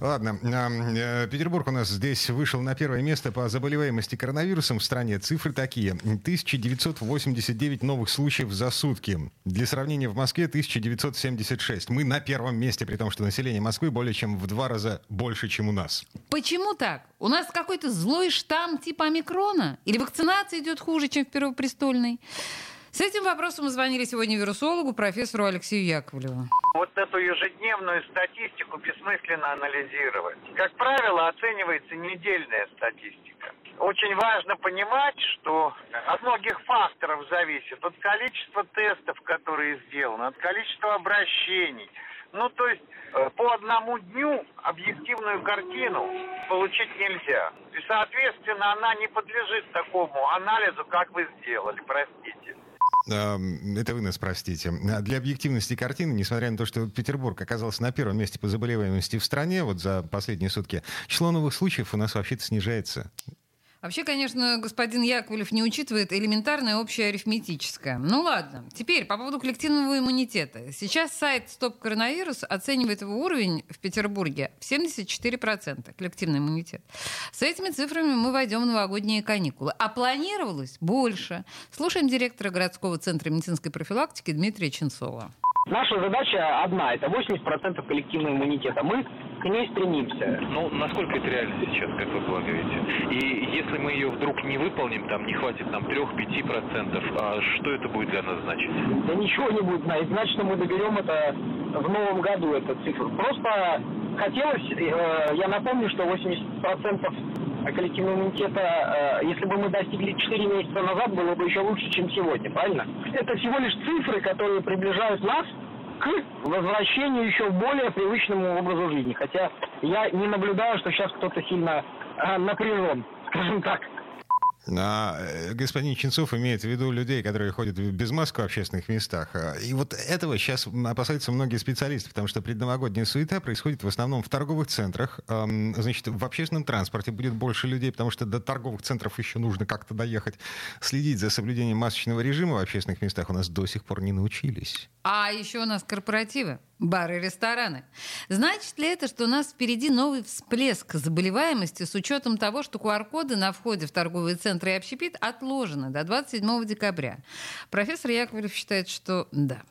Ладно, э, Петербург у нас здесь вышел на первое место по заболеваемости коронавирусом в стране. Цифры такие. 1989 новых случаев за сутки. Для сравнения, в Москве 1976. Мы на первом месте, при том, что население Москвы более чем в два раза больше, чем у нас. Почему так? У нас какой-то злой штамм типа омикрона? Или вакцинация идет хуже, чем в Первопрестольной? С этим вопросом мы звонили сегодня вирусологу, профессору Алексею Яковлеву. Вот эту ежедневную статистику бессмысленно анализировать. Как правило, оценивается недельная статистика. Очень важно понимать, что от многих факторов зависит. От количества тестов, которые сделаны, от количества обращений. Ну, то есть э, по одному дню объективную картину получить нельзя. И, соответственно, она не подлежит такому анализу, как вы сделали, простите. Это вы нас простите. Для объективности картины, несмотря на то, что Петербург оказался на первом месте по заболеваемости в стране вот за последние сутки, число новых случаев у нас вообще-то снижается. Вообще, конечно, господин Яковлев не учитывает элементарное общее арифметическое. Ну ладно. Теперь по поводу коллективного иммунитета. Сейчас сайт Стоп Коронавирус оценивает его уровень в Петербурге в 74% коллективный иммунитет. С этими цифрами мы войдем в новогодние каникулы. А планировалось больше. Слушаем директора городского центра медицинской профилактики Дмитрия Ченцова. Наша задача одна – это 80% коллективного иммунитета. Мы к ней стремимся. Ну, насколько это реально сейчас, как вы полагаете? И если мы ее вдруг не выполним, там не хватит нам 3-5%, а что это будет для нас значить? Да ничего не будет. Значит, что мы доберем это в новом году, эту цифру. Просто хотелось, э, я напомню, что 80% коллективного иммунитета, э, если бы мы достигли 4 месяца назад, было бы еще лучше, чем сегодня, правильно? Это всего лишь цифры, которые приближают нас к возвращению еще более привычному образу жизни. Хотя я не наблюдаю, что сейчас кто-то сильно э, напряжен, скажем так. А господин Ченцов имеет в виду людей, которые ходят без маски в общественных местах. А, и вот этого сейчас опасаются многие специалисты, потому что предновогодняя суета происходит в основном в торговых центрах. Значит, в общественном транспорте будет больше людей, потому что до торговых центров еще нужно как-то доехать. Следить за соблюдением масочного режима в общественных местах у нас до сих пор не научились. А еще у нас корпоративы бары и рестораны. Значит ли это, что у нас впереди новый всплеск заболеваемости с учетом того, что QR-коды на входе в торговые центры и общепит отложены до 27 декабря? Профессор Яковлев считает, что да.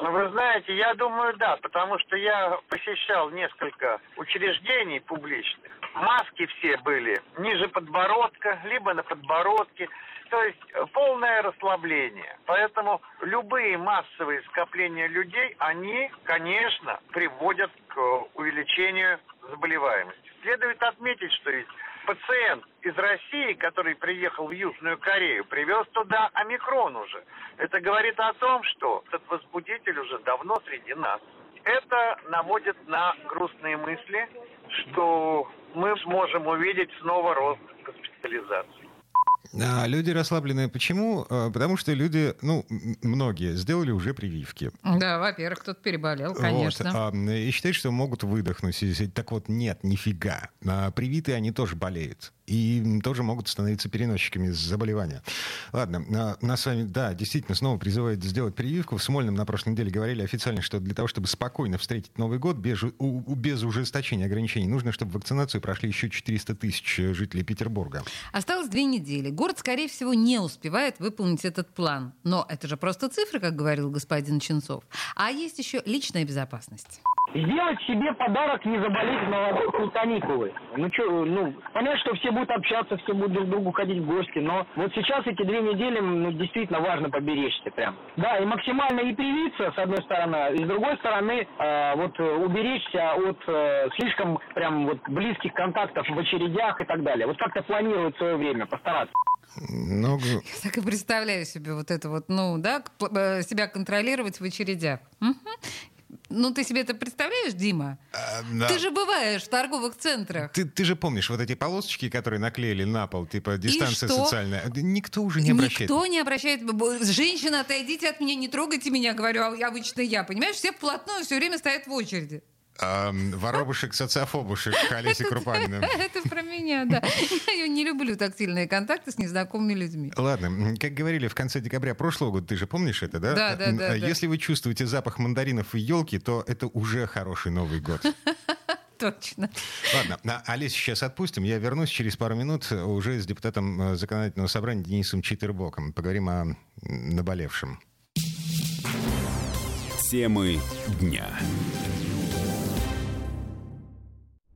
Ну, вы знаете, я думаю, да, потому что я посещал несколько учреждений публичных. Маски все были ниже подбородка, либо на подбородке. То есть э, полное расслабление. Поэтому любые массовые скопления людей, они, конечно, приводят к увеличению заболеваемости. Следует отметить, что ведь пациент из России, который приехал в Южную Корею, привез туда омикрон уже. Это говорит о том, что этот возбудитель уже давно среди нас. Это наводит на грустные мысли, что мы сможем увидеть снова рост госпитализации. А люди расслабленные. Почему? А, потому что люди, ну, многие сделали уже прививки. Да, во-первых, кто-то переболел, конечно. Вот, и считают, что могут выдохнуть. Так вот, нет, нифига. Привитые они тоже болеют и тоже могут становиться переносчиками заболевания. Ладно, нас с вами, да, действительно, снова призывают сделать прививку. В Смольном на прошлой неделе говорили официально, что для того, чтобы спокойно встретить Новый год без, у, без ужесточения ограничений, нужно, чтобы вакцинацию прошли еще 400 тысяч жителей Петербурга. Осталось две недели. Город, скорее всего, не успевает выполнить этот план. Но это же просто цифры, как говорил господин Ченцов. А есть еще личная безопасность. Сделать себе подарок, не заболеть новогодние каникулы. Ну что, ну, понятно, что все будут общаться, все будут друг к другу ходить в гости, но вот сейчас эти две недели, ну, действительно важно поберечься прям. Да, и максимально и привиться, с одной стороны, и с другой стороны, э, вот уберечься от э, слишком прям вот близких контактов в очередях и так далее. Вот как-то планировать свое время, постараться. Ну, Я так и представляю себе вот это вот, ну, да, э, себя контролировать в очередях. Угу. Ну, ты себе это представляешь, Дима? А, да. Ты же бываешь в торговых центрах. Ты, ты же помнишь вот эти полосочки, которые наклеили на пол, типа дистанция социальная? Никто уже не обращает. Никто не обращает. Женщина, отойдите от меня, не трогайте меня, говорю, а обычно я. Понимаешь, все вплотную все время стоят в очереди. Воробушек, социофобушек, Олеся Крупанина. Это про меня, да. Я не люблю тактильные контакты с незнакомыми людьми. Ладно, как говорили в конце декабря прошлого года, ты же помнишь это, да? Да, да, да. Если вы чувствуете запах мандаринов и елки, то это уже хороший Новый год. Точно. Ладно, Олеся сейчас отпустим. Я вернусь через пару минут уже с депутатом законодательного собрания Денисом Читербоком. Поговорим о наболевшем. Темы дня.